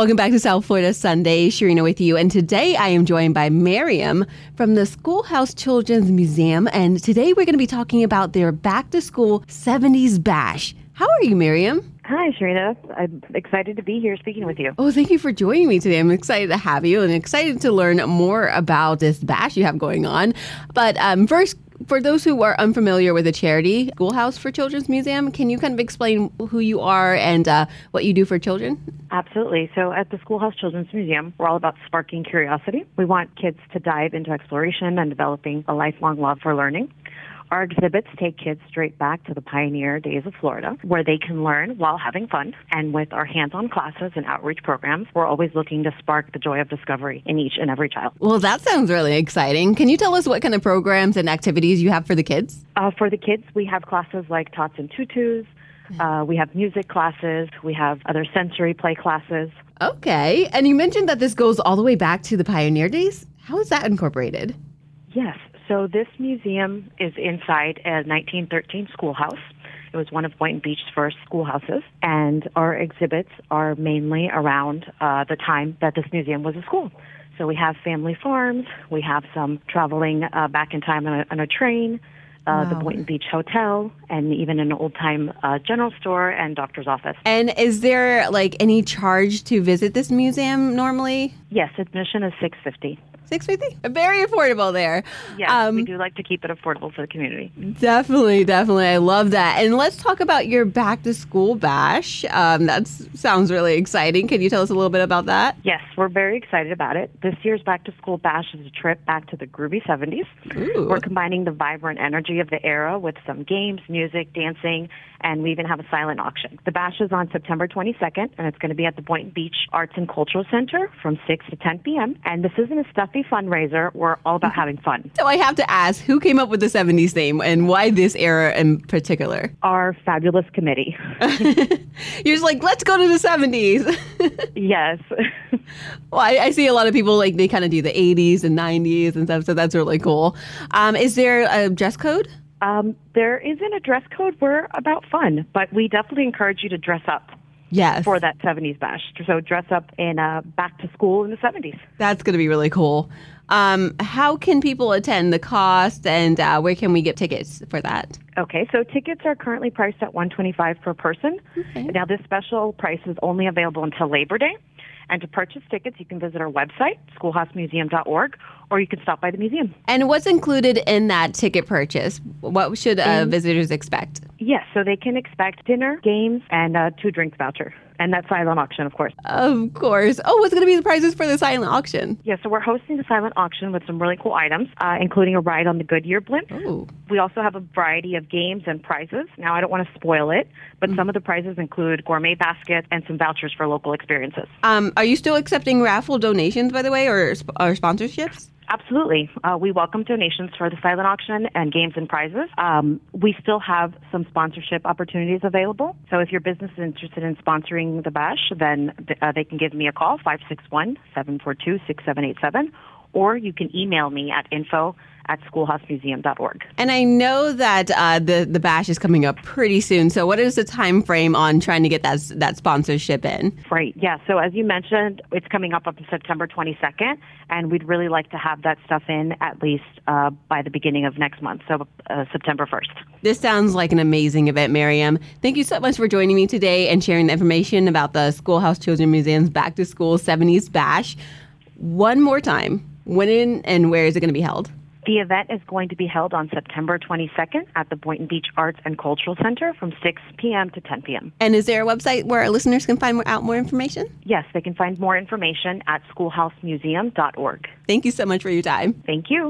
Welcome back to South Florida Sunday. Sharina with you. And today I am joined by Miriam from the Schoolhouse Children's Museum. And today we're going to be talking about their back to school 70s bash. How are you, Miriam? Hi, Sharina. I'm excited to be here speaking with you. Oh, thank you for joining me today. I'm excited to have you and excited to learn more about this bash you have going on. But um, first, for those who are unfamiliar with the charity Schoolhouse for Children's Museum, can you kind of explain who you are and uh, what you do for children? Absolutely. So, at the Schoolhouse Children's Museum, we're all about sparking curiosity. We want kids to dive into exploration and developing a lifelong love for learning. Our exhibits take kids straight back to the pioneer days of Florida, where they can learn while having fun. And with our hands on classes and outreach programs, we're always looking to spark the joy of discovery in each and every child. Well, that sounds really exciting. Can you tell us what kind of programs and activities you have for the kids? Uh, for the kids, we have classes like Tots and Tutus. Uh, we have music classes. We have other sensory play classes. Okay. And you mentioned that this goes all the way back to the pioneer days. How is that incorporated? Yes. So this museum is inside a 1913 schoolhouse. It was one of Boynton Beach's first schoolhouses, and our exhibits are mainly around uh, the time that this museum was a school. So we have family farms, we have some traveling uh, back in time on a, on a train, uh, the Boynton Beach Hotel, and even an old time uh, general store and doctor's office. And is there like any charge to visit this museum normally? Yes, admission is 650. Six fifty. Very affordable there. yeah Um, we do like to keep it affordable for the community. Definitely, definitely. I love that. And let's talk about your back to school bash. Um, that sounds really exciting. Can you tell us a little bit about that? Yes, we're very excited about it. This year's Back to School Bash is a trip back to the groovy 70s. Ooh. We're combining the vibrant energy of the era with some games, music, dancing, and we even have a silent auction. The bash is on September 22nd, and it's going to be at the Boynton Beach Arts and Cultural Center from 6 to 10 p.m. And this isn't a stuffy fundraiser. We're all about having fun. So I have to ask, who came up with the 70s theme and why this era in particular? Our fabulous committee. You're just like, let's go to the 70s. yes. well, I, I see a lot of people like they kind of do the 80s and 90s and stuff, so that's really cool. Um, is there a dress code? Um, there isn't a dress code. We're about fun, but we definitely encourage you to dress up. Yes. for that 70s bash. So dress up in uh, back to school in the 70s. That's going to be really cool. Um, how can people attend the cost and uh, where can we get tickets for that? Okay, so tickets are currently priced at 125 per person. Now this special price is only available until Labor Day. And to purchase tickets, you can visit our website, schoolhousemuseum.org, or you can stop by the museum. And what's included in that ticket purchase? What should uh, visitors expect? Yes, so they can expect dinner, games, and uh, two drinks voucher. And that silent auction, of course. Of course. Oh, what's going to be the prizes for the silent auction? Yeah, so we're hosting the silent auction with some really cool items, uh, including a ride on the Goodyear blimp. Ooh. We also have a variety of games and prizes. Now, I don't want to spoil it, but some of the prizes include gourmet baskets and some vouchers for local experiences. Um, are you still accepting raffle donations, by the way, or, sp- or sponsorships? Absolutely. Uh, we welcome donations for the silent auction and games and prizes. Um, we still have some sponsorship opportunities available. So if your business is interested in sponsoring the bash, then th- uh, they can give me a call, 561 742 6787, or you can email me at info at schoolhousemuseum.org. And I know that uh, the the bash is coming up pretty soon. So, what is the time frame on trying to get that that sponsorship in? Right. Yeah. So as you mentioned, it's coming up on September 22nd, and we'd really like to have that stuff in at least uh, by the beginning of next month, so uh, September 1st. This sounds like an amazing event, Miriam. Thank you so much for joining me today and sharing the information about the Schoolhouse Children Museum's Back to School 70s Bash. One more time, when and where is it going to be held? The event is going to be held on September 22nd at the Boynton Beach Arts and Cultural Center from 6 p.m. to 10 p.m. And is there a website where our listeners can find more, out more information? Yes, they can find more information at schoolhousemuseum.org. Thank you so much for your time. Thank you.